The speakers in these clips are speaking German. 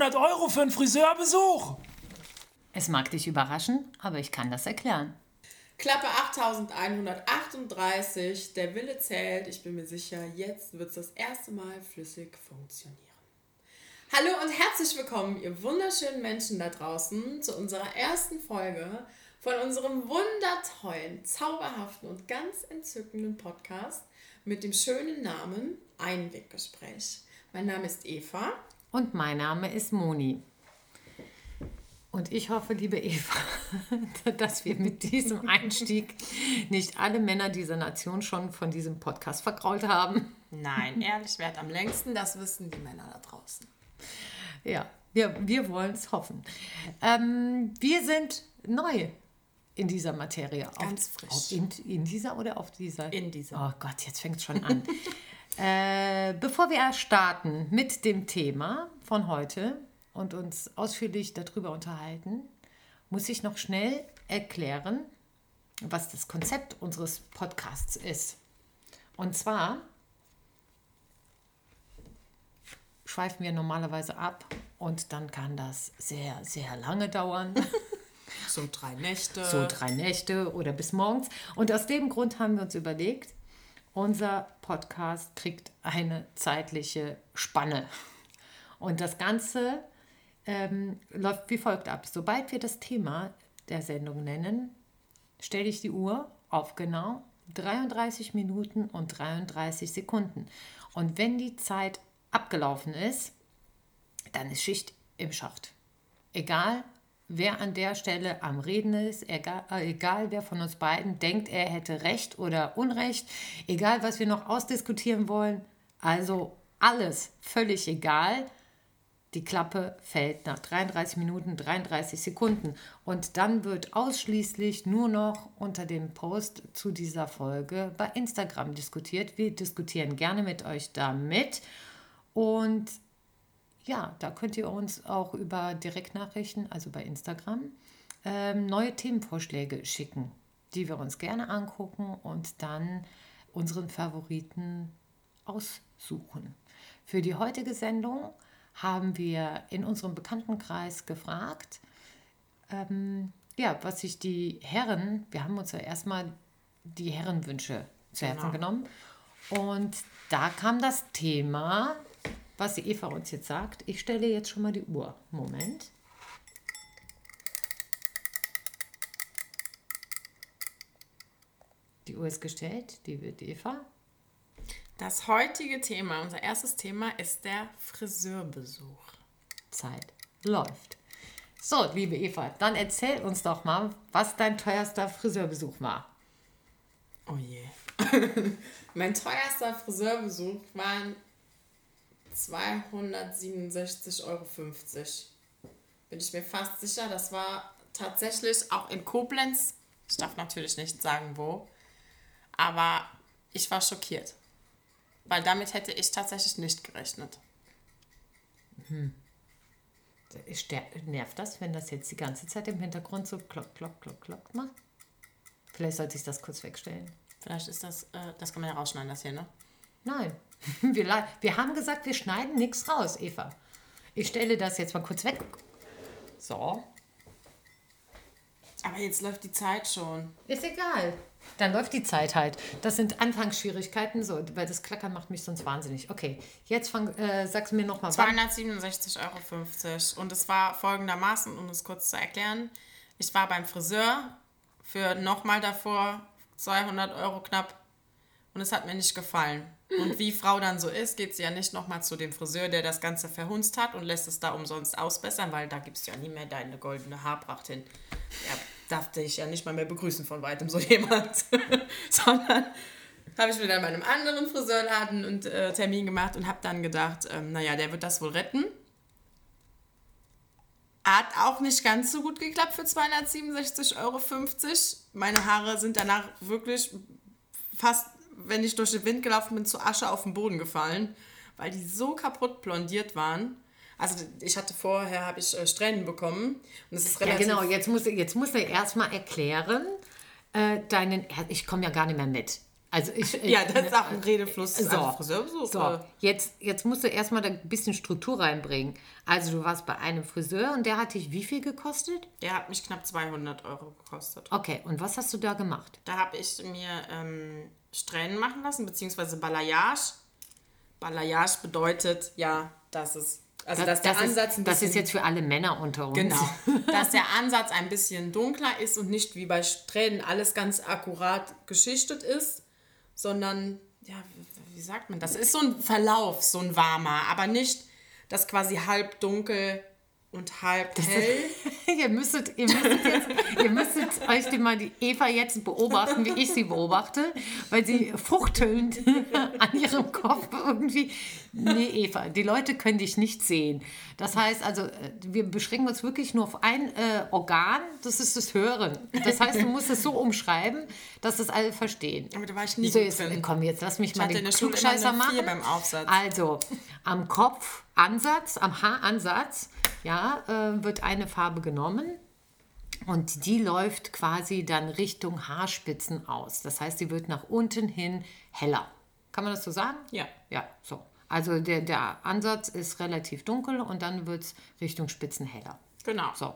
300 Euro für einen Friseurbesuch. Es mag dich überraschen, aber ich kann das erklären. Klappe 8138, der Wille zählt. Ich bin mir sicher, jetzt wird es das erste Mal flüssig funktionieren. Hallo und herzlich willkommen, ihr wunderschönen Menschen da draußen, zu unserer ersten Folge von unserem wundertollen, zauberhaften und ganz entzückenden Podcast mit dem schönen Namen Einweggespräch. Mein Name ist Eva. Und mein Name ist Moni. Und ich hoffe, liebe Eva, dass wir mit diesem Einstieg nicht alle Männer dieser Nation schon von diesem Podcast vergrault haben. Nein, ehrlich wert am längsten, das wissen die Männer da draußen. Ja, wir, wir wollen es hoffen. Ähm, wir sind neu in dieser Materie. Ganz frisch. Auf, in, in dieser oder auf dieser? In dieser. Oh Gott, jetzt fängt es schon an. äh, bevor wir starten mit dem Thema von heute und uns ausführlich darüber unterhalten, muss ich noch schnell erklären, was das Konzept unseres Podcasts ist. Und zwar schweifen wir normalerweise ab und dann kann das sehr, sehr lange dauern. So drei Nächte. So drei Nächte oder bis morgens. Und aus dem Grund haben wir uns überlegt, unser Podcast kriegt eine zeitliche Spanne. Und das Ganze ähm, läuft wie folgt ab. Sobald wir das Thema der Sendung nennen, stelle ich die Uhr auf genau 33 Minuten und 33 Sekunden. Und wenn die Zeit abgelaufen ist, dann ist Schicht im Schacht. Egal, wer an der Stelle am Reden ist, egal, äh, egal wer von uns beiden denkt, er hätte Recht oder Unrecht, egal was wir noch ausdiskutieren wollen, also alles völlig egal. Die Klappe fällt nach 33 Minuten 33 Sekunden und dann wird ausschließlich nur noch unter dem Post zu dieser Folge bei Instagram diskutiert. Wir diskutieren gerne mit euch damit und ja, da könnt ihr uns auch über Direktnachrichten, also bei Instagram, ähm, neue Themenvorschläge schicken, die wir uns gerne angucken und dann unseren Favoriten aussuchen. Für die heutige Sendung haben wir in unserem Bekanntenkreis gefragt, ähm, ja, was sich die Herren, wir haben uns ja erstmal die Herrenwünsche zu Herzen Genau. genommen und da kam das Thema was die Eva uns jetzt sagt. Ich stelle jetzt schon mal die Uhr. Moment. Die Uhr ist gestellt, die wird Eva. Das heutige Thema, unser erstes Thema, ist der Friseurbesuch. Zeit läuft. So, liebe Eva, dann erzähl uns doch mal, was dein teuerster Friseurbesuch war. Oh je. mein teuerster Friseurbesuch waren 267,50 Euro. Bin ich mir fast sicher. Das war tatsächlich auch in Koblenz. Ich darf natürlich nicht sagen, wo. Aber ich war schockiert. Weil damit hätte ich tatsächlich nicht gerechnet. Der- Nervt das, wenn das jetzt die ganze Zeit im Hintergrund so klock, klock, klock, klock macht? Vielleicht sollte ich das kurz wegstellen. Vielleicht ist das, äh, das kann man ja rausschneiden, das hier, ne? Nein, wir, wir haben gesagt, wir schneiden nichts raus, Eva. Ich stelle das jetzt mal kurz weg. So. Aber jetzt läuft die Zeit schon. Ist egal. Dann läuft die Zeit halt. Das sind Anfangsschwierigkeiten, so, weil das Klackern macht mich sonst wahnsinnig. Okay, jetzt fang, äh, sagst du mir nochmal. 267,50 Euro. Und es war folgendermaßen, um es kurz zu erklären. Ich war beim Friseur für nochmal davor 200 Euro knapp und es hat mir nicht gefallen. Und wie Frau dann so ist, geht sie ja nicht nochmal zu dem Friseur, der das Ganze verhunzt hat und lässt es da umsonst ausbessern, weil da gibst du ja nie mehr deine goldene Haarpracht hin. Ja, darf dich ja nicht mal mehr begrüßen von weitem so jemand. Sondern habe ich mir dann bei einem anderen Friseurladen einen äh, Termin gemacht und habe dann gedacht, ähm, naja, der wird das wohl retten. Hat auch nicht ganz so gut geklappt für 267,50 Euro. Meine Haare sind danach wirklich fast, wenn ich durch den Wind gelaufen bin, zu Asche auf den Boden gefallen, weil die so kaputt blondiert waren. Also ich hatte vorher, habe ich äh, Strähnen bekommen und es ist Ja, relativ... genau, jetzt muss, jetzt muss er erstmal erklären, äh, deinen, ich komme ja gar nicht mehr mit. Also ich, Ja, das ist auch ein Redefluss. So, Also Friseurbesuch. so. Jetzt, jetzt musst du erstmal ein bisschen Struktur reinbringen. Also du warst bei einem Friseur und der hat dich wie viel gekostet? Der hat mich knapp 200 Euro gekostet. Okay, und was hast du da gemacht? Da habe ich mir ähm, Strähnen machen lassen, beziehungsweise Balayage. Balayage bedeutet ja, dass es. Also, dass der Ansatz ist, das ist jetzt für alle Männer unter uns. Genau. dass der Ansatz ein bisschen dunkler ist und nicht wie bei Strähnen alles ganz akkurat geschichtet ist, sondern, ja, wie, sagt man das? Ist so ein Verlauf, so ein warmer, aber nicht das quasi halb dunkel und halb hell. ihr, müsstet, ihr, müsstet jetzt, ihr müsstet euch die mal die Eva jetzt beobachten, wie ich sie beobachte, weil sie fuchtelnd an ihrem Kopf irgendwie. Nee, Eva, die Leute können dich nicht sehen. Das heißt also, äh, wir beschränken uns wirklich nur auf ein äh, Organ, das ist das Hören. Das heißt, du musst es so umschreiben, dass es alle verstehen. Aber da war ich nie So, jetzt, drin. komm, jetzt lass mich mal hatte den Klugscheißer machen. Beim Aufsatz. Also, am Kopfansatz, am Haaransatz, ja, äh, wird eine Farbe genommen und die läuft quasi dann Richtung Haarspitzen aus. Das heißt, die wird nach unten hin heller. Kann man das so sagen? Ja. Ja, so. Also der, der Ansatz ist relativ dunkel und dann wird es Richtung Spitzen heller. Genau. So.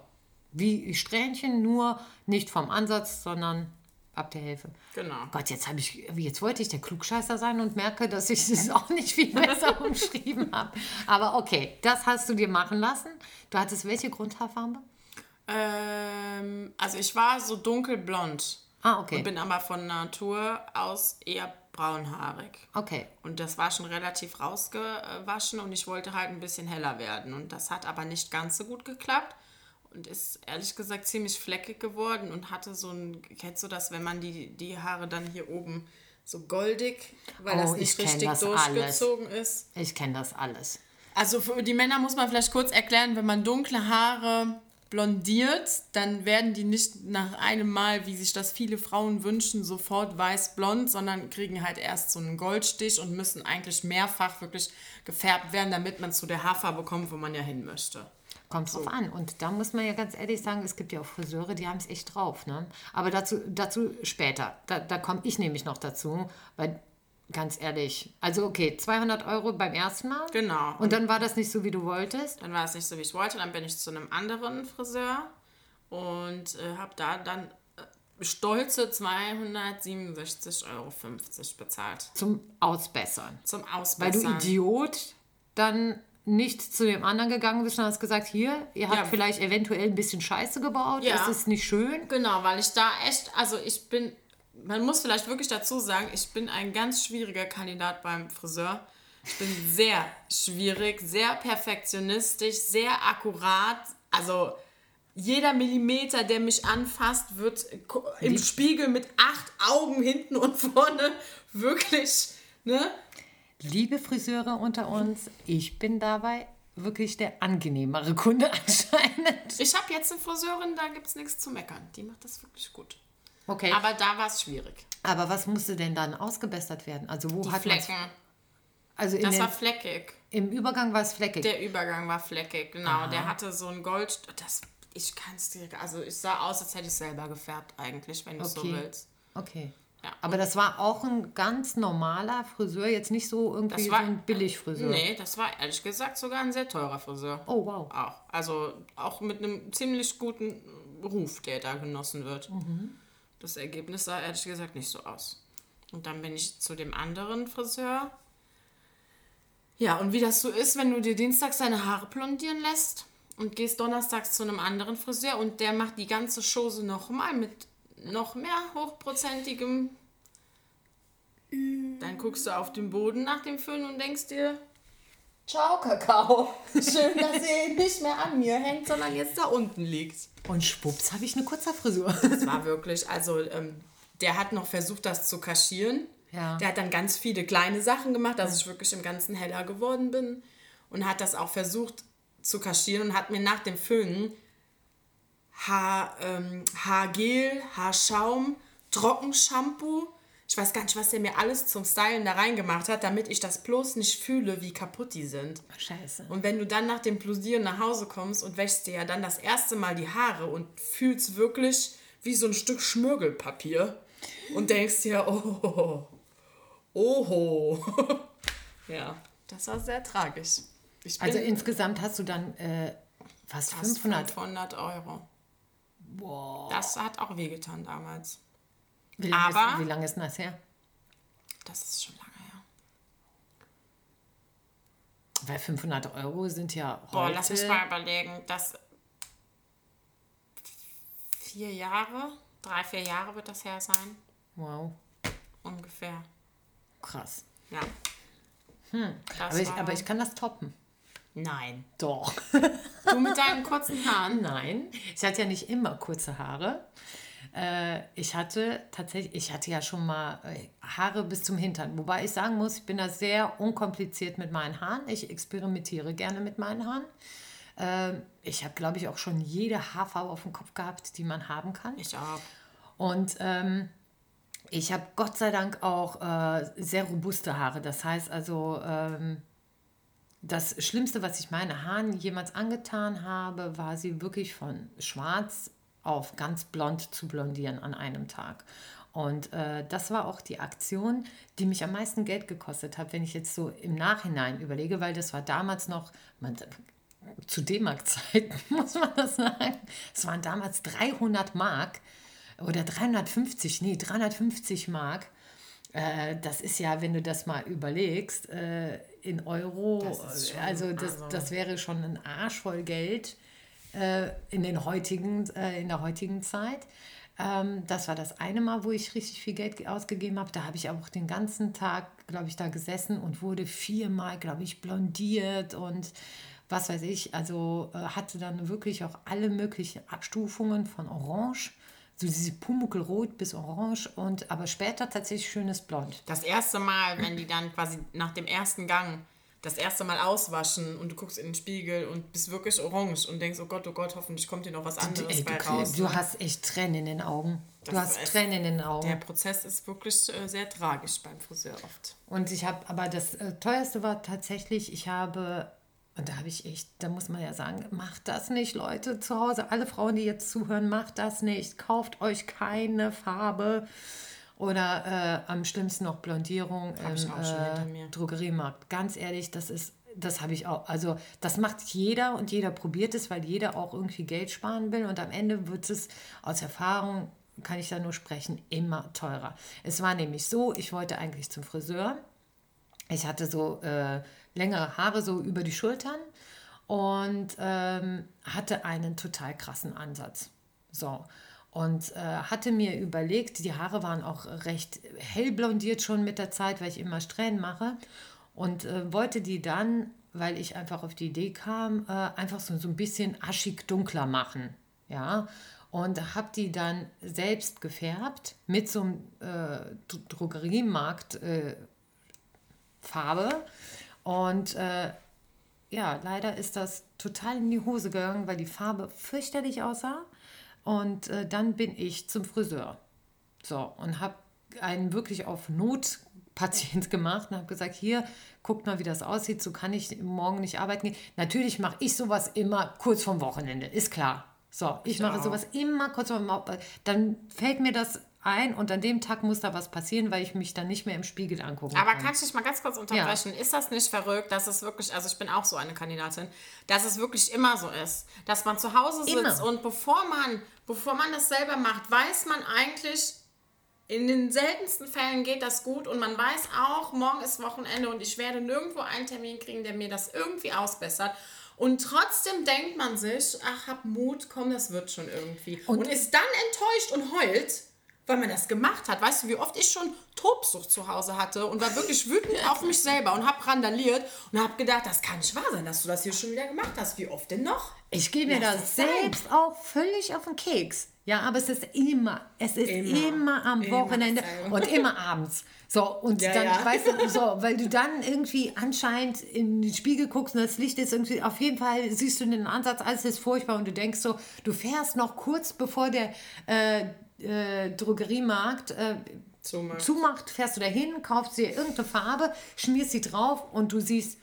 Wie Strähnchen, nur nicht vom Ansatz, sondern ab der Hälfte. Genau. Gott, jetzt habe ich, jetzt wollte ich der Klugscheißer sein und merke, dass ich das auch nicht viel besser umschrieben habe. Aber okay, das hast du dir machen lassen. Du hattest welche Grundhaarfarbe? Ähm, also ich war so dunkelblond. Ah, okay. Und bin aber von Natur aus eher braunhaarig. Okay. Und das war schon relativ rausgewaschen und ich wollte halt ein bisschen heller werden. Und das hat aber nicht ganz so gut geklappt und ist ehrlich gesagt ziemlich fleckig geworden und hatte so ein, kennst du das, wenn man die, die Haare dann hier oben so goldig, weil Oh, das ich nicht richtig das durchgezogen ist. Ich kenne das alles. Also für die Männer muss man vielleicht kurz erklären, wenn man dunkle Haare blondiert, dann werden die nicht nach einem Mal, wie sich das viele Frauen wünschen, sofort weiß-blond, sondern kriegen halt erst so einen Goldstich und müssen eigentlich mehrfach wirklich gefärbt werden, damit man zu der Haarfarbe kommt, wo man ja hin möchte. Kommt drauf an. Und da muss man ja ganz ehrlich sagen, es gibt ja auch Friseure, die haben es echt drauf. Ne? Aber dazu, dazu später. Da, da komme ich nämlich noch dazu, weil ganz ehrlich, also okay, 200 Euro beim ersten Mal. Genau. Und dann war das nicht so, wie du wolltest. Dann war es nicht so, wie ich wollte. Dann bin ich zu einem anderen Friseur und äh, habe da dann äh, stolze 267,50 Euro bezahlt. Zum Ausbessern. Zum Weil Ausbessern. du Idiot dann nicht zu dem anderen gegangen bist und hast gesagt, hier, ihr habt Ja. vielleicht eventuell ein bisschen Scheiße gebaut, Ja. das ist nicht schön. Genau, weil ich da echt, also ich bin, man muss vielleicht wirklich dazu sagen, ich bin ein ganz schwieriger Kandidat beim Friseur. Ich bin sehr schwierig, sehr perfektionistisch, sehr akkurat. Also jeder Millimeter, der mich anfasst, wird im Spiegel mit acht Augen hinten und vorne wirklich, ne? Liebe Friseure unter uns, ich bin dabei wirklich der angenehmere Kunde anscheinend. Ich habe jetzt eine Friseurin, da gibt es nichts zu meckern. Die macht das wirklich gut. Okay, aber, Aber da war es schwierig. was musste denn dann ausgebessert werden? Also wo Die hat Flecken, Also in das den, war fleckig. im Übergang war es fleckig. Der Übergang war fleckig, genau. Der hatte so ein Gold. Das, ich kann es dir. Also, ich sah aus, als hätte ich selber gefärbt, eigentlich, wenn du Okay. so willst. Okay. Ja. Aber das war auch ein ganz normaler Friseur, jetzt nicht so irgendwie Das so war- ein Billigfriseur. Nee, das war ehrlich gesagt sogar ein sehr teurer Friseur. Oh, wow. Auch. Also, auch mit einem ziemlich guten Ruf, der da genossen wird. Mhm. Das Ergebnis sah ehrlich gesagt nicht so aus. Und dann bin ich zu dem anderen Friseur. Ja, und wie das so ist, wenn du dir dienstags deine Haare blondieren lässt und gehst donnerstags zu einem anderen Friseur und der macht die ganze Chose nochmal mit noch mehr hochprozentigem. Dann guckst du auf den Boden nach dem Föhn und denkst dir, Ciao, Kakao. Schön, dass ihr nicht mehr an mir hängt, sondern jetzt da unten liegt. Und schwupps habe ich eine kurze Frisur. Das war wirklich, also ähm, der hat noch versucht, das zu kaschieren. Ja. Der hat dann ganz viele kleine Sachen gemacht, dass ich wirklich im Ganzen heller geworden bin. Und hat das auch versucht zu kaschieren und hat mir nach dem Föhnen Haar, ähm, Haargel, Haarschaum, Trockenshampoo. Ich weiß gar nicht, was der mir alles zum Stylen da reingemacht hat, damit ich das bloß nicht fühle, wie kaputt die sind. Scheiße. Und wenn du dann nach dem Plosieren nach Hause kommst und wäschst dir ja dann das erste Mal die Haare und fühlst wirklich wie so ein Stück Schmirgelpapier und denkst dir, oh, Oho. ja, das war sehr tragisch. Also insgesamt hast du dann äh, fast fast 500. 500 Euro. Boah. Das hat auch wehgetan damals. Wie lange, aber- ist, wie lange ist denn das her? Das ist schon lange her. Weil 500 Euro sind ja heute... Boah, lass mich mal überlegen. Das vier Jahre, drei, vier Jahre wird das her sein. Wow, Ungefähr. krass. Ja. Hm. Aber ich, aber ich kann das toppen. Nein. Doch. Du mit deinen kurzen Haaren. Nein, ich hatte ja nicht immer kurze Haare. Äh, ich hatte tatsächlich, ich hatte ja schon mal äh, Haare bis zum Hintern. Wobei ich sagen muss, ich bin da sehr unkompliziert mit meinen Haaren. Ich experimentiere gerne mit meinen Haaren. Äh, ich habe, glaube ich, auch schon jede Haarfarbe auf dem Kopf gehabt, die man haben kann. Ich auch. Und ähm, ich habe Gott sei Dank auch äh, sehr robuste Haare. Das heißt also, ähm, das Schlimmste, was ich meine Haaren jemals angetan habe, war sie wirklich von schwarz auf ganz blond zu blondieren an einem Tag. Und äh, das war auch die Aktion, die mich am meisten Geld gekostet hat, wenn ich jetzt so im Nachhinein überlege, weil das war damals noch, man, zu D-Mark-Zeiten muss man das sagen, es waren damals 300 Mark oder 350, nee, 350 Mark. Äh, das ist ja, wenn du das mal überlegst, äh, in Euro, Das schon- also, das, also- das wäre schon ein Arsch voll Geld äh, in, den heutigen, äh, in der heutigen Zeit. Ähm, das war das eine Mal, wo ich richtig viel Geld ausgegeben habe. Da habe ich auch den ganzen Tag, glaube ich, da gesessen und wurde viermal, glaube ich, blondiert und was weiß ich. Also äh, hatte dann wirklich auch alle möglichen Abstufungen von Orange, so diese Pumuckelrot bis Orange und aber später tatsächlich schönes Blond. Das erste Mal, wenn die dann quasi nach dem ersten Gang das erste Mal auswaschen und du guckst in den Spiegel und bist wirklich orange und denkst, oh Gott, oh Gott, hoffentlich kommt hier noch was anderes Ey, bei du, raus. du hast echt Tränen in den Augen. Du Das hast ist- Tränen in den Augen. Der Prozess ist wirklich äh, sehr tragisch beim Friseur oft. Und ich habe, aber das äh, teuerste war tatsächlich, ich habe, und da habe ich echt, da muss man ja sagen, macht das nicht, Leute zu Hause, alle Frauen, die jetzt zuhören, macht das nicht, kauft euch keine Farbe oder äh, am schlimmsten noch Blondierung Hab im äh. Drogeriemarkt. Ganz ehrlich, das ist, das habe ich auch, also das macht jeder und jeder probiert es, weil jeder auch irgendwie Geld sparen will und am Ende wird es aus Erfahrung, kann ich da nur sprechen, immer teurer. Es war nämlich so, ich wollte eigentlich zum Friseur. Ich hatte so äh, längere Haare so über die Schultern und ähm, hatte einen total krassen Ansatz. So. Und äh, hatte mir überlegt, die Haare waren auch recht hell blondiert schon mit der Zeit, weil ich immer Strähnen mache. Und äh, wollte die dann, weil ich einfach auf die Idee kam, äh, einfach so, so ein bisschen aschig dunkler machen. Ja. Und habe die dann selbst gefärbt mit so einem äh, Und äh, ja, leider ist das total in die Hose gegangen, weil die Farbe fürchterlich aussah. Und äh, dann bin ich zum Friseur. So, und habe einen wirklich auf Notpatient gemacht und habe gesagt, hier, guckt mal, wie das aussieht, so kann ich morgen nicht arbeiten gehen. Natürlich mache ich sowas immer kurz vorm Wochenende, ist klar. So, ich mache auch. sowas immer kurz vorm Wochenende. Dann fällt mir das ein und an dem Tag muss da was passieren, weil ich mich dann nicht mehr im Spiegel angucken Aber kann. kann ich dich mal ganz kurz unterbrechen? Ist das nicht verrückt, dass es wirklich, also ich bin auch so eine Kandidatin, dass es wirklich immer so ist, dass man zu Hause sitzt Immer. und bevor man, bevor man das selber macht, weiß man eigentlich, in den seltensten Fällen geht das gut und man weiß auch, morgen ist Wochenende und ich werde nirgendwo einen Termin kriegen, der mir das irgendwie ausbessert. Und trotzdem denkt man sich, ach, hab Mut, komm, das wird schon irgendwie. Und, ist dann enttäuscht und heult, weil man das gemacht hat. Weißt du, wie oft ich schon Tobsucht zu Hause hatte und war wirklich wütend auf mich selber und hab randaliert und hab gedacht, das kann nicht wahr sein, dass du das hier schon wieder gemacht hast. Wie oft denn noch? Ich gehe mir Lass das es sein. selbst auch völlig auf den Keks. Ja, aber es ist immer, es ist immer, Immer. am Immer Wochenende dasselbe. und immer abends. So, und Ja, dann, ja. weißt du, so, weil du dann irgendwie anscheinend in den Spiegel guckst und das Licht ist irgendwie, auf jeden Fall siehst du den Ansatz, alles ist furchtbar und du denkst so, du fährst noch kurz bevor der äh, äh, Drogeriemarkt äh, Zumacht. zumacht, fährst du dahin, kaufst dir irgendeine Farbe, schmierst sie drauf und du siehst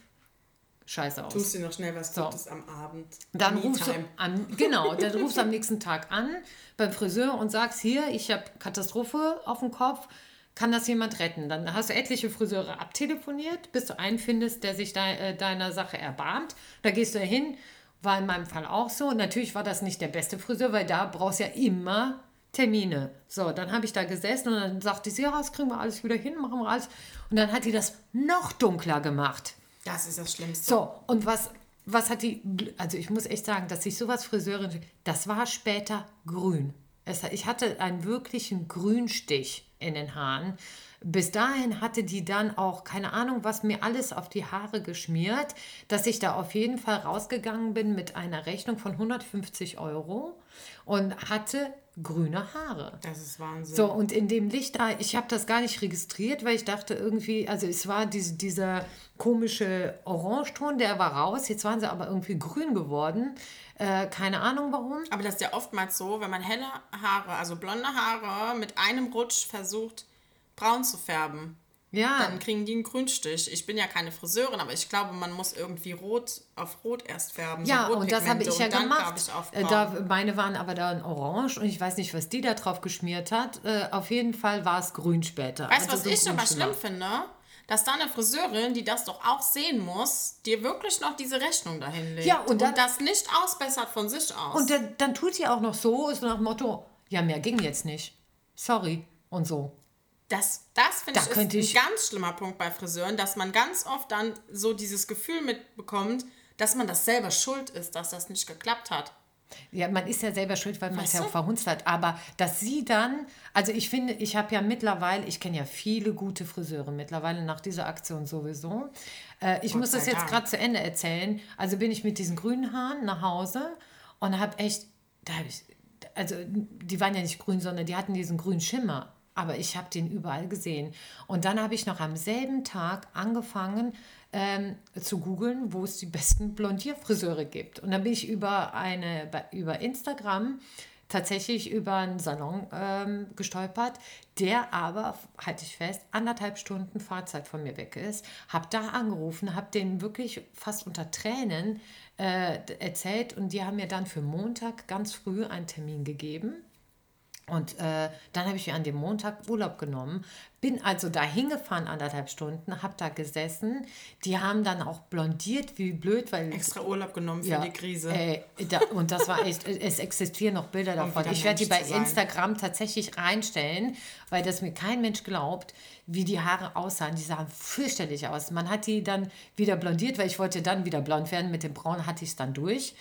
scheiße aus. Tust dir noch schnell was Gutes am Abend. Dann rufst du an, genau, dann rufst du am nächsten Tag an beim Friseur und sagst, hier, ich habe Katastrophe auf dem Kopf, kann das jemand retten. Dann hast du etliche Friseure abtelefoniert, bis du einen findest, der sich de, äh, deiner Sache erbarmt. Da gehst du hin, war in meinem Fall auch so. Und natürlich war das nicht der beste Friseur, weil da brauchst du ja immer Termine. So, dann habe ich da gesessen und dann sagte sie, ja, das kriegen wir alles wieder hin, machen wir alles. Und dann hat die das noch dunkler gemacht. Das ist das Schlimmste. So, und was, was hat die, also ich muss echt sagen, dass ich sowas Friseurin, das war später grün. Es, ich hatte einen wirklichen Grünstich in den Haaren. Bis dahin hatte die dann auch, keine Ahnung, was mir alles auf die Haare geschmiert, dass ich da auf jeden Fall rausgegangen bin mit einer Rechnung von 150 Euro und hatte grüne Haare. Das ist Wahnsinn. So, und in dem Licht, da, ich habe das gar nicht registriert, weil ich dachte irgendwie, also es war diese, dieser komische Orangeton, der war raus, jetzt waren sie aber irgendwie grün geworden. Äh, keine Ahnung warum. Aber das ist ja oftmals so, wenn man helle Haare, also blonde Haare, mit einem Rutsch versucht, braun zu färben. Ja. Dann kriegen die einen Grünstich. Ich bin ja keine Friseurin, aber ich glaube, man muss irgendwie rot auf rot erst färben. Ja, so und das habe ich ja und gemacht. Ich, Äh, da, meine waren aber dann orange und ich weiß nicht, was die da drauf geschmiert hat. Äh, auf jeden Fall war es grün später. Weißt du, Also was ich aber schlimm finde? Dass da eine Friseurin, die das doch auch sehen muss, dir wirklich noch diese Rechnung dahin legt. Ja, und dann- das nicht ausbessert von sich aus. Und dann, dann tut sie auch noch so, so nach dem Motto, ja, mehr ging jetzt nicht. Sorry. Und so. Das, das finde Da ich, ist könnte ein ich- ganz schlimmer Punkt bei Friseuren, dass man ganz oft dann so dieses Gefühl mitbekommt, dass man das selber schuld ist, dass das nicht geklappt hat. Ja, man ist ja selber schuld, weil man es ja auch verhunzt hat. Aber dass sie dann, also ich finde, ich habe ja mittlerweile, ich kenne ja viele gute Friseure mittlerweile nach dieser Aktion sowieso. Äh, ich Gott muss das jetzt gerade zu Ende erzählen. Also bin ich mit diesen grünen Haaren nach Hause und habe echt, da habe ich, also die waren ja nicht grün, sondern die hatten diesen grünen Schimmer. Aber ich habe den überall gesehen. Und dann habe ich noch am selben Tag angefangen ähm, zu googeln, wo es die besten Blondierfriseure gibt. Und dann bin ich über, eine, über Instagram tatsächlich über einen Salon ähm, gestolpert, der aber, halte ich fest, anderthalb Stunden Fahrzeit von mir weg ist. Habe da angerufen, habe denen wirklich fast unter Tränen äh, erzählt und die haben mir dann für Montag ganz früh einen Termin gegeben. Und äh, dann habe ich mir an dem Montag Urlaub genommen, bin also da hingefahren, anderthalb Stunden, habe da gesessen. Die haben dann auch blondiert, wie blöd, weil Extra Urlaub genommen für ja, die Krise. Äh, da, und das war echt, es existieren noch Bilder davon. Ich werde die bei. Instagram tatsächlich reinstellen, weil das mir kein Mensch glaubt, wie die Haare aussahen. Die sahen fürchterlich aus. Man hat die dann wieder blondiert, weil ich wollte dann wieder blond werden. Mit dem Braun hatte ich es dann durch.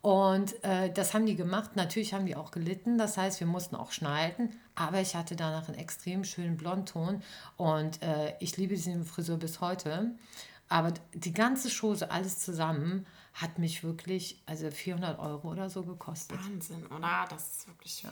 Und äh, das haben die gemacht. Natürlich haben die auch gelitten. Das heißt, wir mussten auch schneiden. Aber ich hatte danach einen extrem schönen Blondton. Und äh, ich liebe diesen Friseur bis heute. Aber die ganze Chose, alles zusammen, hat mich wirklich, also 400 Euro oder so gekostet. Wahnsinn, oder? Das ist wirklich viel.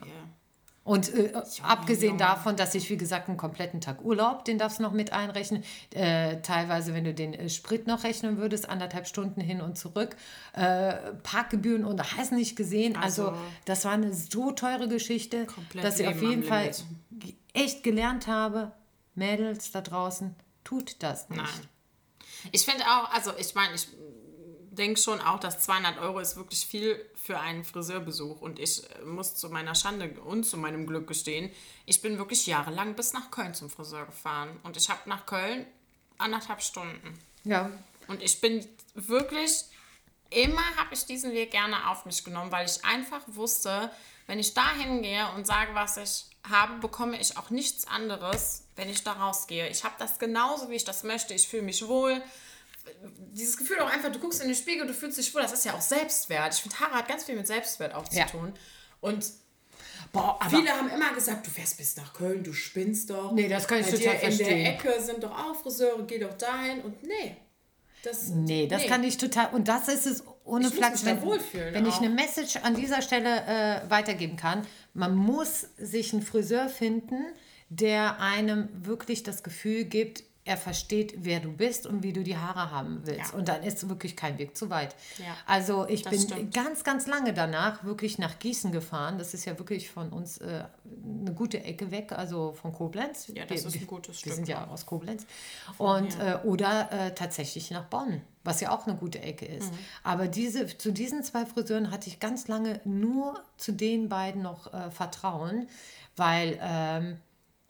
Und äh, abgesehen davon, dass ich, wie gesagt, einen kompletten Tag Urlaub, den darfst du noch mit einrechnen. Äh, teilweise, wenn du den äh, Sprit noch rechnen würdest, anderthalb Stunden hin und zurück. Äh, Parkgebühren und hast nicht gesehen. Also, Also- das war eine so teure Geschichte, dass ich auf jeden Fall Limit. echt gelernt habe, Mädels da draußen, tut das nicht. Nein. Ich finde auch, also ich meine, ich denke schon auch, dass 200 Euro ist wirklich viel für einen Friseurbesuch. Und ich äh, muss zu meiner Schande und zu meinem Glück gestehen, ich bin wirklich jahrelang bis nach Köln zum Friseur gefahren. Und ich habe nach Köln anderthalb Stunden. Ja, Und ich bin wirklich, immer habe ich diesen Weg gerne auf mich genommen, weil ich einfach wusste, wenn ich da hingehe und sage, was ich habe, bekomme ich auch nichts anderes, wenn ich da rausgehe. Ich habe das genauso, wie ich das möchte. Ich fühle mich wohl. Dieses Gefühl auch einfach, du guckst in den Spiegel, du fühlst dich wohl. Das ist ja auch Selbstwert. Ich finde, Haare hat ganz viel mit Selbstwert auch zu Ja. tun. Und boah, viele haben immer gesagt, du fährst bis nach Köln, du spinnst doch. Nee, das kann ich Bei total dir In verstehen. der Ecke sind doch auch Friseure, geh doch dahin. Und nee. Das, Nee, das kann ich total. Und das ist es ohne Flachs, wenn, wenn ich eine Message an dieser Stelle äh, weitergeben kann. Man muss sich einen Friseur finden, der einem wirklich das Gefühl gibt, er versteht, wer du bist und wie du die Haare haben willst. Ja. Und dann ist wirklich kein Weg zu weit. Ja, also ich das bin stimmt. ganz, ganz lange danach wirklich nach Gießen gefahren. Das ist ja wirklich von uns äh, eine gute Ecke weg, also von Koblenz. Ja, das Wir- ist ein wir- gutes Wir Stück, sind ja ja. aus Koblenz. Und, äh, oder äh, tatsächlich nach Bonn, was ja auch eine gute Ecke ist. Mhm. Aber diese, zu diesen zwei Friseuren hatte ich ganz lange nur zu den beiden noch äh, Vertrauen, weil ähm,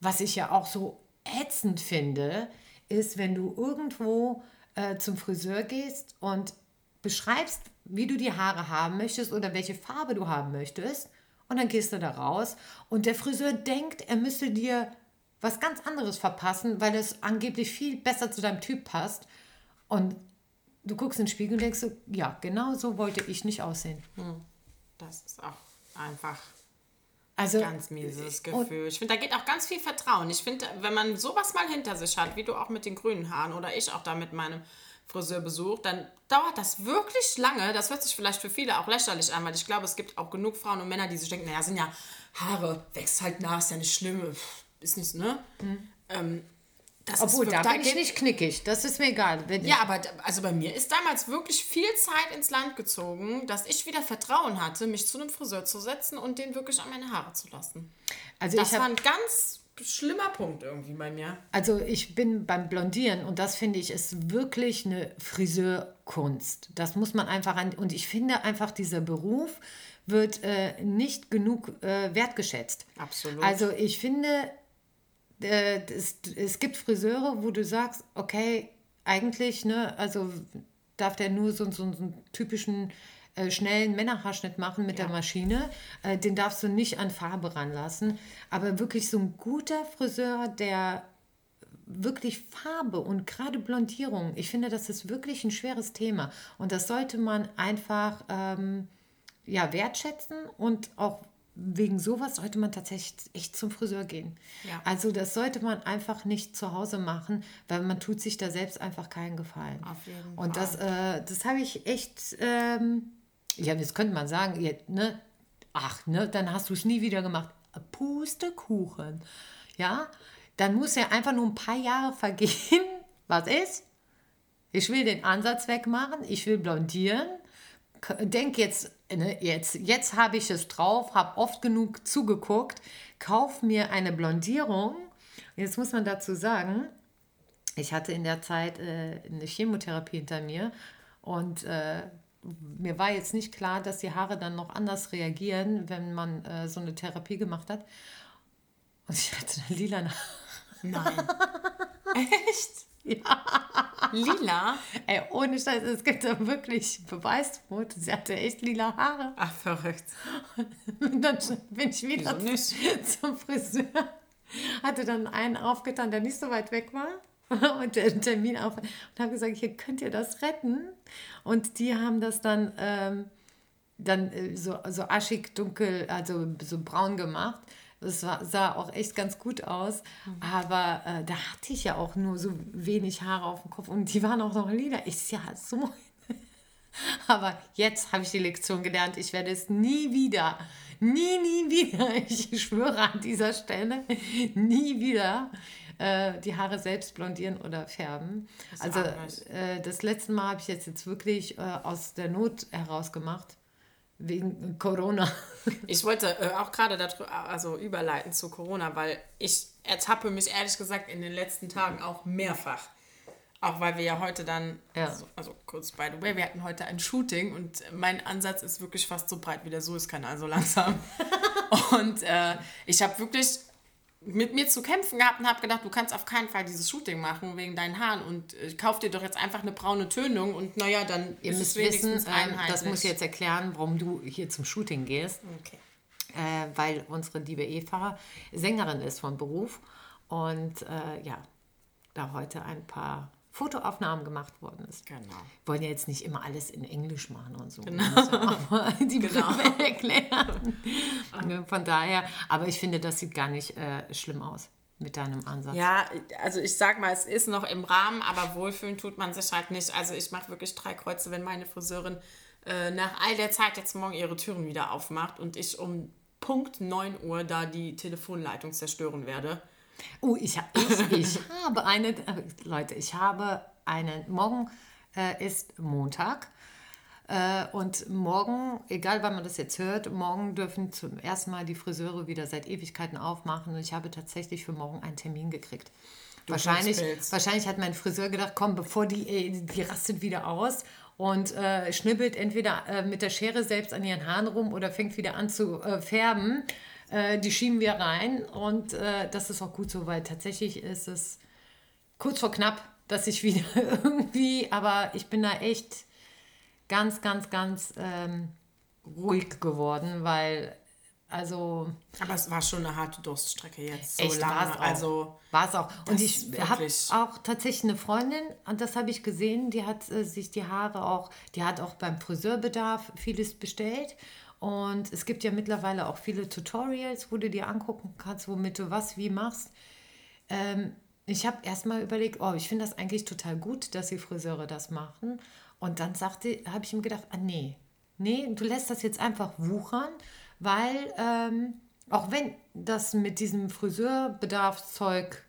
was ich ja auch so ätzend finde, ist, wenn du irgendwo äh, zum Friseur gehst und beschreibst, wie du die Haare haben möchtest oder welche Farbe du haben möchtest. Und dann gehst du da raus und der Friseur denkt, er müsste dir was ganz anderes verpassen, weil es angeblich viel besser zu deinem Typ passt. Und du guckst in den Spiegel und denkst, ja, genau so wollte ich nicht aussehen. Das ist auch einfach Also, ganz mieses Gefühl. Ich finde, da geht auch ganz viel Vertrauen. Ich finde, wenn man sowas mal hinter sich hat, wie du auch mit den grünen Haaren oder ich auch da mit meinem Friseurbesuch, dann dauert das wirklich lange. Das hört sich vielleicht für viele auch lächerlich an, weil ich glaube, es gibt auch genug Frauen und Männer, die sich denken, naja, sind ja Haare, wächst halt nach, ist ja nicht schlimm, ist nicht, ne? Ähm, das obwohl, da bin ich nicht knickig. Das ist mir egal. Ja, aber also bei mir ist damals wirklich viel Zeit ins Land gezogen, dass ich wieder Vertrauen hatte, mich zu einem Friseur zu setzen und den wirklich an meine Haare zu lassen. also Das ich war ein ganz schlimmer Punkt irgendwie bei mir. Also ich bin beim Blondieren und das finde ich ist wirklich eine Friseurkunst. Das muss man einfach an und ich finde einfach dieser Beruf wird äh, nicht genug äh, wertgeschätzt. Absolut. Also ich finde äh, es, es gibt Friseure, wo du sagst, okay, eigentlich, ne, also darf der nur so, so, so einen typischen äh, schnellen Männerhaarschnitt machen mit der Maschine. Äh, den darfst du nicht an Farbe ranlassen. Aber wirklich so ein guter Friseur, der wirklich Farbe und gerade Blondierung, ich finde, das ist wirklich ein schweres Thema. Und das sollte man einfach ähm, ja, wertschätzen und auch wegen sowas sollte man tatsächlich echt zum Friseur gehen. Ja. Also das sollte man einfach nicht zu Hause machen, weil man tut sich da selbst einfach keinen Gefallen. Auf jeden Und das, äh, das habe ich echt, ähm, ja, jetzt könnte man sagen, ja, ne, ach, ne, dann hast du es nie wieder gemacht. Pustekuchen. Ja, dann muss ja einfach nur ein paar Jahre vergehen. Was ist? Ich will den Ansatz wegmachen, ich will blondieren. Denk jetzt, ne, jetzt, jetzt habe ich es drauf, habe oft genug zugeguckt, kauf mir eine Blondierung. Jetzt muss man dazu sagen, ich hatte in der Zeit äh, eine Chemotherapie hinter mir und äh, mir war jetzt nicht klar, dass die Haare dann noch anders reagieren, wenn man äh, so eine Therapie gemacht hat. Und ich hatte eine lila Nein. Echt? Ja. Lila? Ey, ohne Scheiß, es gibt da wirklich Beweisfotos. Sie hatte echt lila Haare. Ach, verrückt. Und dann bin ich wieder zum Friseur. Hatte dann einen aufgetan, der nicht so weit weg war. Und den Termin auf. Und habe gesagt, hier könnt ihr das retten. Und die haben das dann, ähm, dann äh, so, so aschig dunkel, also so braun gemacht. Das war, sah auch echt ganz gut aus. Aber äh, da hatte ich ja auch nur so wenig Haare auf dem Kopf. Und die waren auch noch lila. Ich, ja, so aber jetzt habe ich die Lektion gelernt. Ich werde es nie wieder, nie, nie wieder, ich schwöre an dieser Stelle, nie wieder äh, die Haare selbst blondieren oder färben. Also auch nicht. äh, das letzte Mal habe ich jetzt, jetzt wirklich äh, aus der Not heraus gemacht, wegen Corona. Ich wollte äh, auch gerade darüber, also überleiten zu Corona, weil ich ertappe mich ehrlich gesagt in den letzten Tagen auch mehrfach. Auch weil wir ja heute dann, Ja. also, also kurz by the way, wir hatten heute ein Shooting und mein Ansatz ist wirklich fast so breit wie der Suezkanal, so langsam. und äh, ich habe wirklich mit mir zu kämpfen gehabt und habe gedacht, du kannst auf keinen Fall dieses Shooting machen wegen deinen Haaren und äh, kauf dir doch jetzt einfach eine braune Tönung und naja, dann Ihr ist müsst es wenigstens wissen, ähm, einheitlich. das muss ich jetzt erklären, warum du hier zum Shooting gehst. Okay. äh, weil unsere liebe Eva Sängerin ist von Beruf und äh, ja, da heute ein paar Fotoaufnahmen gemacht worden ist. Genau. Wir wollen ja jetzt nicht immer alles in Englisch machen und so. Genau. Die Begriffe erklären. Von daher, aber ich finde, das sieht gar nicht äh, schlimm aus mit deinem Ansatz. Ja, also ich sag mal, es ist noch im Rahmen, aber wohlfühlen tut man sich halt nicht. Also ich mache wirklich drei Kreuze, wenn meine Friseurin äh, nach all der Zeit jetzt morgen ihre Türen wieder aufmacht und ich um Punkt 9 Uhr da die Telefonleitung zerstören werde. Oh, ich, ich, ich habe eine, äh, Leute, ich habe einen, morgen äh, ist Montag äh, und morgen, egal wann man das jetzt hört, morgen dürfen zum ersten Mal die Friseure wieder seit Ewigkeiten aufmachen und ich habe tatsächlich für morgen einen Termin gekriegt. Wahrscheinlich, wahrscheinlich hat mein Friseur gedacht, komm, bevor die, äh, die rastet wieder aus und äh, schnibbelt entweder äh, mit der Schere selbst an ihren Haaren rum oder fängt wieder an zu äh, färben. Äh, die schieben wir rein und äh, das ist auch gut so, weil tatsächlich ist es kurz vor knapp, dass ich wieder irgendwie, aber ich bin da echt ganz, ganz, ganz ähm, ruhig geworden, weil also. Aber es war schon eine harte Durststrecke jetzt. So echt, lange. Also war es auch. Und ich habe auch tatsächlich eine Freundin, und das habe ich gesehen, die hat äh, sich die Haare auch, die hat auch beim Friseurbedarf vieles bestellt. Und es gibt ja mittlerweile auch viele Tutorials, wo du dir angucken kannst, womit du was wie machst. Ähm, ich habe erstmal überlegt, oh, ich finde das eigentlich total gut, dass die Friseure das machen. Und dann habe ich ihm gedacht, ah nee, nee, du lässt das jetzt einfach wuchern, weil ähm, auch wenn das mit diesem Friseurbedarfszeug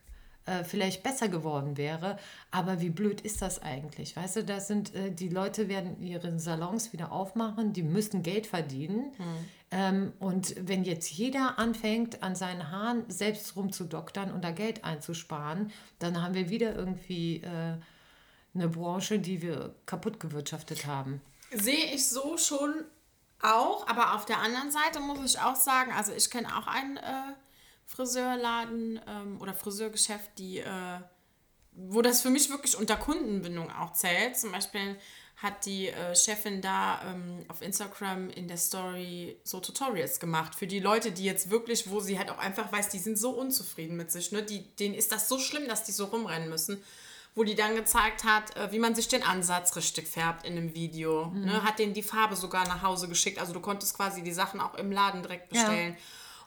äh, vielleicht besser geworden wäre, aber wie blöd ist das eigentlich? Weißt du, da sind äh, die Leute werden ihre Salons wieder aufmachen, die müssen Geld verdienen. Ähm, und wenn jetzt jeder anfängt, an seinen Haaren selbst rumzudoktern und da Geld einzusparen, dann haben wir wieder irgendwie äh, eine Branche, die wir kaputt gewirtschaftet haben. Sehe ich so schon auch, aber auf der anderen Seite muss ich auch sagen, also ich kenne auch einen äh, Friseurladen ähm, oder Friseurgeschäft, die, äh, wo das für mich wirklich unter Kundenbindung auch zählt. Zum Beispiel hat die äh, Chefin da ähm, auf Instagram in der Story so Tutorials gemacht für die Leute, die jetzt wirklich, wo sie halt auch einfach weiß, die sind so unzufrieden mit sich, ne? die, denen ist das so schlimm, dass die so rumrennen müssen wo die dann gezeigt hat, äh, wie man sich den Ansatz richtig färbt in einem Video. Ne? Hat denen die Farbe sogar nach Hause geschickt. Also du konntest quasi die Sachen auch im Laden direkt bestellen.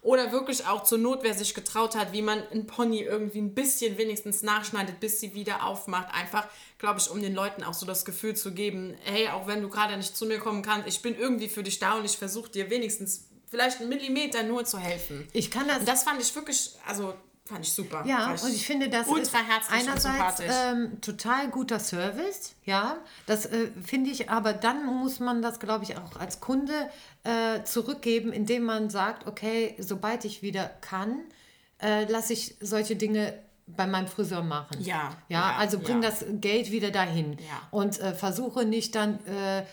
Oder wirklich auch zur Not, wer sich getraut hat, wie man einen Pony irgendwie ein bisschen wenigstens nachschneidet, bis sie wieder aufmacht. Einfach, glaube ich, um den Leuten auch so das Gefühl zu geben, hey, auch wenn du gerade nicht zu mir kommen kannst, ich bin irgendwie für dich da und ich versuche dir wenigstens vielleicht einen Millimeter nur zu helfen. Ich kann das Und das fand ich wirklich, also fand ich super. Ja, Fand und ich finde, das ist einerseits ähm, total guter Service, ja. Das äh, finde ich, aber dann muss man das, glaube ich, auch als Kunde äh, zurückgeben, indem man sagt, okay, sobald ich wieder kann, äh, lasse ich solche Dinge bei meinem Friseur machen. Ja, Ja, ja, also bring ja. das Geld wieder dahin. Ja. Und äh, versuche nicht dann äh,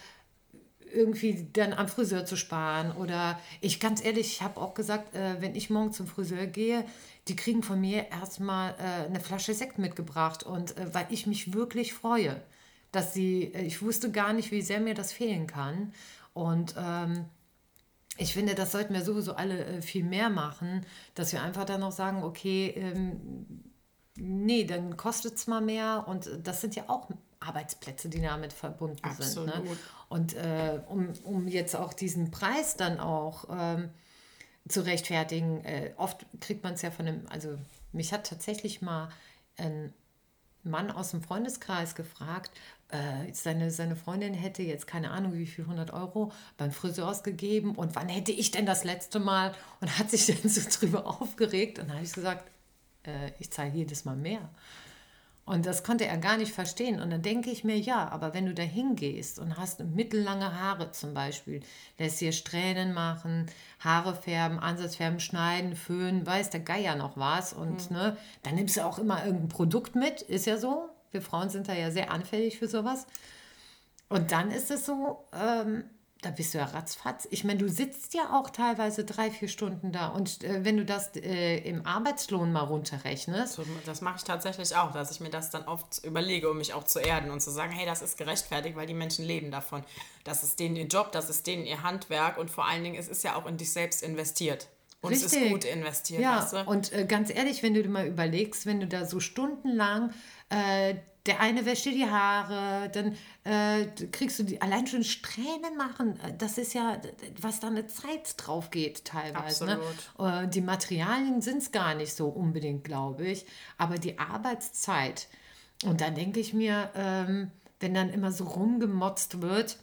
irgendwie dann am Friseur zu sparen. Oder ich ganz ehrlich, ich habe auch gesagt, äh, wenn ich morgen zum Friseur gehe, die kriegen von mir erstmal äh, eine Flasche Sekt mitgebracht. Und äh, weil ich mich wirklich freue, dass sie, äh, ich wusste gar nicht, wie sehr mir das fehlen kann. Und ähm, ich finde, das sollten wir sowieso alle äh, viel mehr machen, dass wir einfach dann noch sagen, okay, ähm, nee, dann kostet es mal mehr und äh, das sind ja auch Arbeitsplätze, die damit verbunden sind. Ne? Absolut. Und äh, um, um jetzt auch diesen Preis dann auch ähm, zu rechtfertigen, äh, oft kriegt man es ja von einem, also mich hat tatsächlich mal ein Mann aus dem Freundeskreis gefragt, äh, seine, seine Freundin hätte jetzt keine Ahnung wie viel 100 Euro beim Friseur ausgegeben und wann hätte ich denn das letzte Mal und hat sich dann so drüber aufgeregt und dann habe ich gesagt, äh, ich zahle jedes Mal mehr. Und das konnte er gar nicht verstehen. Und dann denke ich mir, ja, aber wenn du da hingehst und hast mittellange Haare zum Beispiel, lässt dir Strähnen machen, Haare färben, Ansatzfärben, schneiden, föhnen, weiß der Geier noch was. Und ne, dann nimmst du auch immer irgendein Produkt mit, ist ja so. Wir Frauen sind da ja sehr anfällig für sowas. Und dann ist es so, ähm, da bist du ja ratzfatz. Ich meine, du sitzt ja auch teilweise drei, vier Stunden da. Und äh, wenn du das äh, im Arbeitslohn mal runterrechnest, Das mache ich tatsächlich auch, dass ich mir das dann oft überlege, um mich auch zu erden und zu sagen, hey, das ist gerechtfertigt, weil die Menschen leben davon. Das ist denen ihr Job, das ist denen ihr Handwerk und vor allen Dingen, es ist ja auch in dich selbst investiert. Und es ist Richtig. gut investiert, Ja, weißt du? und äh, ganz ehrlich, wenn du dir mal überlegst, wenn du da so stundenlang, äh, der eine wäscht dir die Haare, dann äh, kriegst du die, allein schon Strähnen machen, äh, das ist ja, was da eine Zeit drauf geht teilweise. Ne? Äh, die Materialien sind es gar nicht so unbedingt, glaube ich, aber die Arbeitszeit. Und dann denke ich mir, ähm, wenn dann immer so rumgemotzt wird,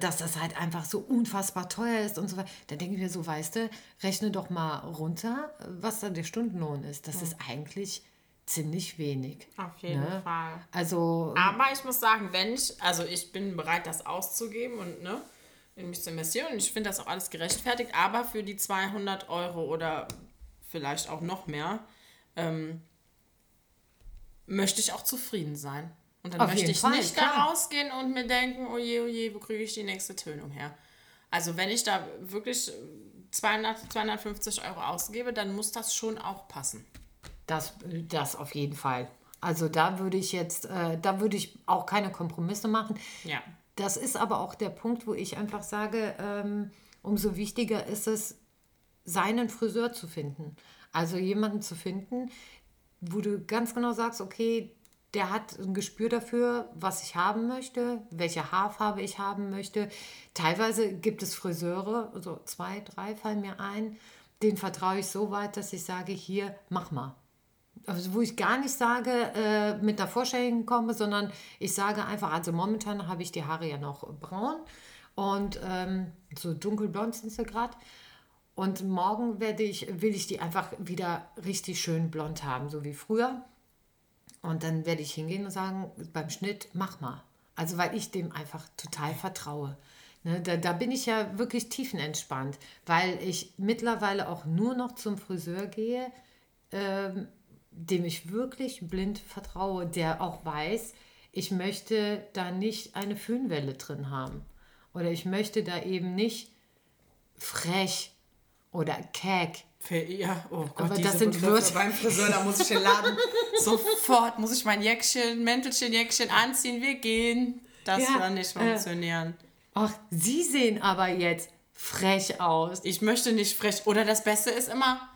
dass das halt einfach so unfassbar teuer ist und so weiter. Da denke ich mir so, weißt du, rechne doch mal runter, was dann der Stundenlohn ist. Das ist eigentlich ziemlich wenig. Auf jeden ne? Fall. Also, Aber ich muss sagen, wenn ich, also ich bin bereit, das auszugeben und ne, in mich zu investieren und ich finde das auch alles gerechtfertigt, aber für die 200 Euro oder vielleicht auch noch mehr, ähm, möchte ich auch zufrieden sein. Und dann Auf möchte ich Fall, nicht klar. da rausgehen und mir denken, oh je, oh je, wo kriege ich die nächste Tönung her? Also wenn ich da wirklich 200, 250 Euro ausgebe, dann muss das schon auch passen. Das, das auf jeden Fall. Also da würde ich jetzt, äh, da würde ich auch keine Kompromisse machen. Ja. Das ist aber auch der Punkt, wo ich einfach sage, ähm, umso wichtiger ist es, seinen Friseur zu finden. Also jemanden zu finden, wo du ganz genau sagst, okay, der hat ein Gespür dafür, was ich haben möchte, welche Haarfarbe ich haben möchte. Teilweise gibt es Friseure, so zwei, drei fallen mir ein, denen vertraue ich so weit, dass ich sage, hier, mach mal. Also wo ich gar nicht sage, äh, mit einer Vorstellung komme, sondern ich sage einfach, also momentan habe ich die Haare ja noch braun und ähm, so dunkelblond sind sie gerade. Und morgen werde ich, will ich die einfach wieder richtig schön blond haben, so wie früher. Und dann werde ich hingehen und sagen, beim Schnitt, mach mal. Also weil ich dem einfach total vertraue. Ne, da, da bin ich ja wirklich tiefenentspannt, weil ich mittlerweile auch nur noch zum Friseur gehe, ähm, dem ich wirklich blind vertraue, der auch weiß, ich möchte da nicht eine Föhnwelle drin haben. Oder ich möchte da eben nicht frech oder keck. Ja, oh Gott, Aber das sind Wörter- beim Friseur, da muss ich den Laden sofort, muss ich mein Jäckchen, Mäntelchen, Jäckchen anziehen, wir gehen. Das Ja, wird nicht äh, funktionieren. Ach, Sie sehen aber jetzt frech aus. Ich möchte nicht frech. Oder das Beste ist immer,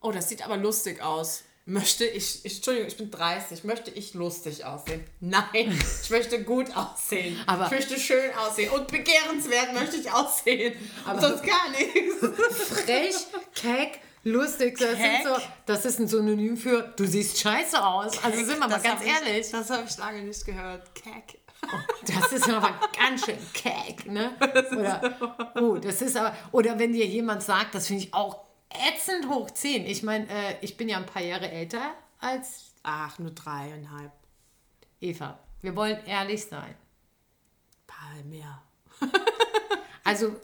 oh, das sieht aber lustig aus. Möchte ich, ich Entschuldigung, ich bin 30, möchte ich lustig aussehen? Nein, ich möchte gut aussehen. Aber- ich möchte schön aussehen. Und begehrenswert möchte ich aussehen. Aber sonst gar nichts. Frech, keck, lustig. Das, Keck? So, das ist ein Synonym für du siehst scheiße aus. Also sind wir mal ganz hab ich- ehrlich. Das habe ich lange nicht gehört. Keck. Das ist aber ganz schön keck, ne? Oder, oh, das ist aber, oder wenn dir jemand sagt, das finde ich auch ätzend hoch 10. Ich meine, äh, ich bin ja ein paar Jahre älter als Ach, nur dreieinhalb. Eva. Wir wollen ehrlich sein. Paar mehr. Also,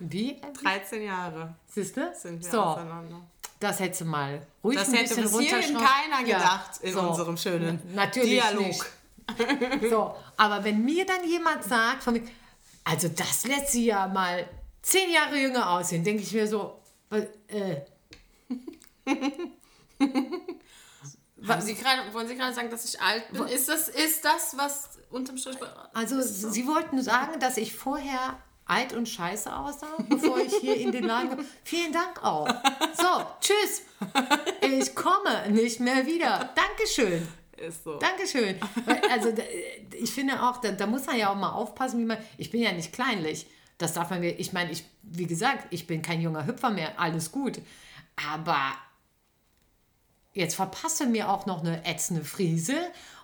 wie? 13 Jahre Siehst du? sind wir So, auseinander. das hättest du mal ruhig Das ein hätte bisschen bis hierhin runterschrauben. keiner Ja, gedacht in so. unserem schönen Natürlich Dialog. nicht. So, aber wenn mir dann jemand sagt, von mir, also das lässt sie ja mal zehn Jahre jünger aussehen, denke ich mir so, äh, Haben Sie gerade, wollen Sie gerade sagen, dass ich alt bin? Ist das, ist das was unterm Strich... also sie wollten sagen, dass ich vorher alt und scheiße aussah, bevor ich hier in den Laden kam. Vielen Dank auch. So, tschüss. Ich komme nicht mehr wieder. Dankeschön. Ist so. Dankeschön. Weil, Also ich finde auch, da, da muss man ja auch mal aufpassen, wie man. Ich bin ja nicht kleinlich. Das darf man mir. Ich meine, ich, wie gesagt, ich bin kein junger Hüpfer mehr. Alles gut. Aber jetzt verpasse mir auch noch eine ätzende Friese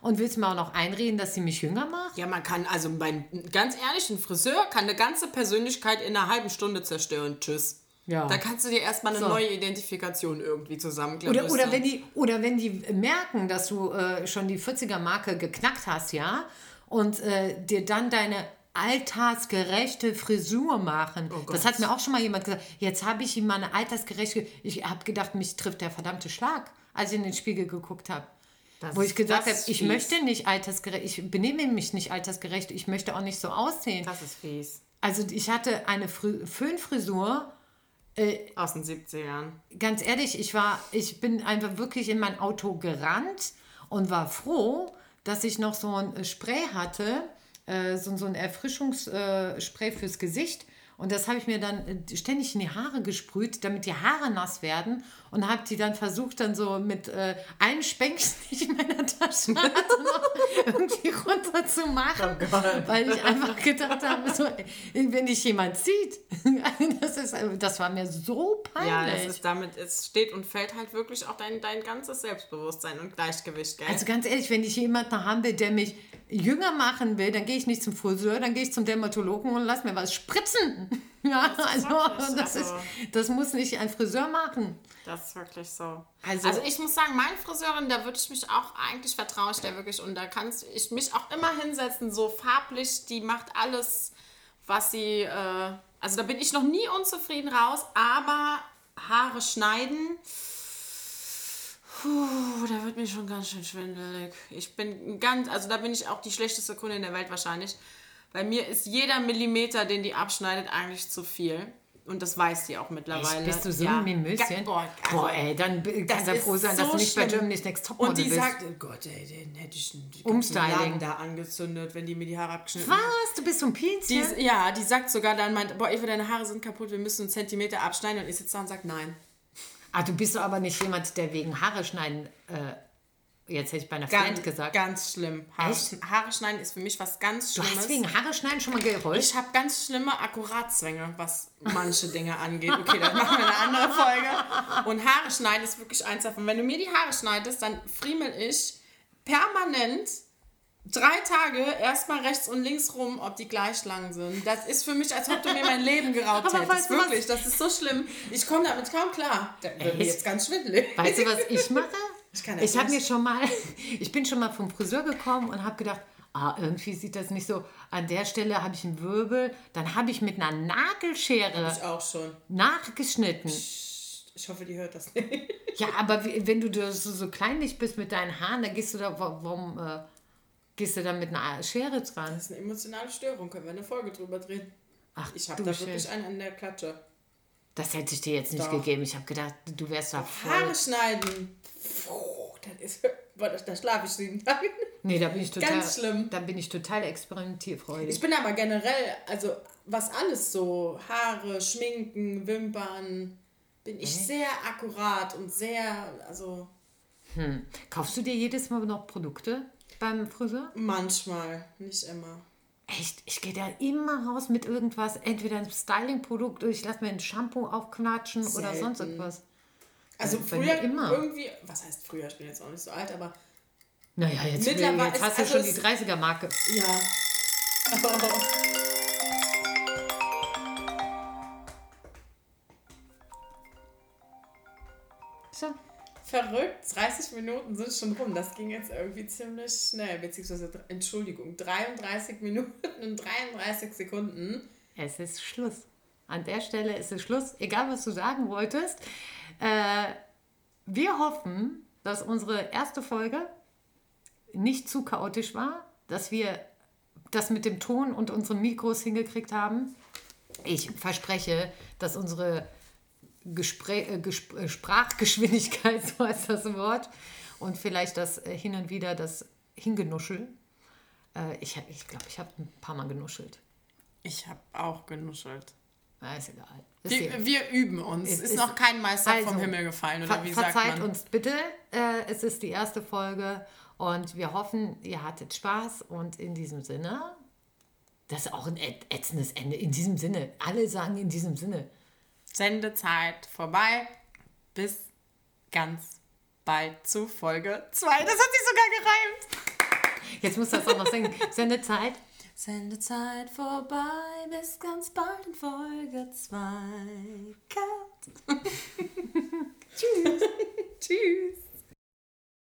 und willst mir auch noch einreden, dass sie mich jünger macht? Ja, man kann, also mein, ganz ehrlich, ein Friseur kann eine ganze Persönlichkeit in einer halben Stunde zerstören. Tschüss. Ja. Da kannst du dir erstmal eine So. neue Identifikation irgendwie Oder, zusammenklöppeln. oder, wenn die, oder wenn die merken, dass du äh, schon die 40er-Marke geknackt hast, ja, und äh, dir dann deine altersgerechte Frisur machen. das hat mir auch schon mal jemand gesagt. Jetzt habe ich ihm mal eine altersgerechte. Ich habe gedacht, mich trifft der verdammte Schlag, als ich in den Spiegel geguckt habe. Das Wo ich gesagt habe, ich fies. möchte nicht altersgerecht, ich benehme mich nicht altersgerecht, ich möchte auch nicht so aussehen. Das ist fies. Also ich hatte eine Fri- Föhnfrisur, Aus den 70ern. ganz ehrlich, ich war, ich bin einfach wirklich in mein Auto gerannt und war froh, dass ich noch so ein äh, Spray hatte, äh, so, so ein Erfrischungsspray fürs Gesicht. Und das habe ich mir dann äh, ständig in die Haare gesprüht, damit die Haare nass werden. Und habe die dann versucht, dann so mit äh, einem Spänkchen, die ich in meiner Tasche hatte, noch irgendwie runter zu machen. weil ich einfach gedacht habe, so, wenn dich jemand sieht, das, ist, das war mir so peinlich. Ja, das ist damit, es steht und fällt halt wirklich auch dein, dein ganzes Selbstbewusstsein und Gleichgewicht, gell? Also ganz ehrlich, wenn ich jemanden haben will, der mich jünger machen will, dann gehe ich nicht zum Friseur, dann gehe ich zum Dermatologen und lass mir was spritzen. Ja, also wirklich, das, ist, also- das muss nicht ein Friseur machen. Das ist wirklich so. Also- Also, ich muss sagen, meine Friseurin, da würde ich mich auch, eigentlich vertraue ich der wirklich und da kann ich mich auch immer hinsetzen, so farblich, die macht alles, was sie, äh, also da bin ich noch nie unzufrieden raus, aber Haare schneiden, puh, da wird mir schon ganz schön schwindelig. Ich bin ganz, also da bin ich auch die schlechteste Kundin der Welt wahrscheinlich. Bei mir ist jeder Millimeter, den die abschneidet, eigentlich zu viel. Und das weiß sie auch mittlerweile. Bist du so ja. ein Mimöschen? Boah, also, Boah, ey, dann kannst du froh sein, dass so du nicht bei schlimm. Germany's Next Topmodel Und die bist. sagt, oh Gott, ey, den hätte ich Umstyling. Da angezündet, wenn die mir die Haare abgeschnitten Was? Du bist so ein Die, Pinzchen? ja, die sagt sogar dann, meint, boah, Eva, deine Haare sind kaputt, wir müssen einen Zentimeter abschneiden. Und ich sitze da und sage, nein. Ah, du bist doch aber nicht jemand, der wegen Haare schneiden, äh, jetzt hätte ich bei einer Freund gesagt. Ganz schlimm. Haare? Haare schneiden ist für mich was ganz du Schlimmes. hast wegen Haare schneiden schon mal geheult? Ich habe ganz schlimme Akkuratzwänge, was manche Dinge angeht. Okay, das machen wir eine andere Folge. Und Haare schneiden ist wirklich eins davon. Wenn du mir die Haare schneidest, dann friemel ich permanent drei Tage erstmal rechts und links rum, ob die gleich lang sind. Das ist für mich, als ob du mir mein Leben geraubt Aber hättest. du was? Wirklich, das ist so schlimm. Ich komme damit kaum klar. Da wird mir jetzt ganz schwindelig. Weißt du, was ich mache? Ich habe mir schon mal, ich bin schon mal vom Friseur gekommen und habe gedacht, ah, irgendwie sieht das nicht so. An der Stelle habe ich einen Wirbel, dann habe ich mit einer Nagelschere Ich auch schon. nachgeschnitten. Ich hoffe, die hört das nicht. Ja, aber wenn du so, so kleinlich bist mit deinen Haaren, dann gehst du da, wa- warum äh, gehst du da mit einer Schere dran? Das ist eine emotionale Störung. Können wir eine Folge drüber drehen? Ach, Ich habe da wirklich einen an der Klatsche. Das hätte ich dir jetzt nicht Doch. gegeben. Ich habe gedacht, du wärst da voll. Haare schneiden. Puh, das ist. Da, schlafe ich sieben Tage. Nee, da bin ich total. Ganz schlimm. Da bin ich total experimentierfreudig. Ich bin aber generell, also was alles so, Haare, Schminken, Wimpern, bin ich sehr akkurat und sehr, also Kaufst du dir jedes Mal noch Produkte beim Friseur? manchmal, nicht immer. Echt, ich gehe da immer raus mit irgendwas, entweder ein Styling-Produkt oder ich lasse mir ein Shampoo aufknatschen oder sonst Selten. irgendwas. Also bei mir früher immer. irgendwie, was heißt früher, ich bin jetzt auch nicht so alt, aber Naja, jetzt, Mittlerweile jetzt hast du also schon die 30er-Marke. ja. So. Verrückt, 30 Minuten sind schon rum. Das ging jetzt irgendwie ziemlich schnell. Beziehungsweise, Entschuldigung, 33 Minuten und 33 Sekunden. Es ist Schluss. An der Stelle ist es Schluss. Egal, was du sagen wolltest. Äh, wir hoffen, dass unsere erste Folge nicht zu chaotisch war, dass wir das mit dem Ton und unseren Mikros hingekriegt haben. Ich verspreche, dass unsere Gespräch, äh, Gesp äh, Sprachgeschwindigkeit, so heißt das Wort, und vielleicht das äh, hin und wieder das Hingenuschel. Äh, ich glaube, ich, glaub, ich habe ein paar Mal genuschelt. Ich habe auch genuschelt. Na, ist egal. Ist. Wir, wir üben uns. Es Ist, ist- noch kein Meister vom Also, Himmel gefallen, oder wie sagt verzeiht man? uns bitte. Es ist die erste Folge und wir hoffen, ihr hattet Spaß. Und in diesem Sinne, das ist auch ein ät- ätzendes Ende. In diesem Sinne, alle sagen in diesem Sinne. Sendezeit vorbei. Bis ganz bald zu Folge 2. Das hat sich sogar gereimt. Jetzt muss das auch noch singen. Sendezeit. Sendezeit vorbei. Bis ganz bald in Folge 2. Cut. Tschüss. Tschüss.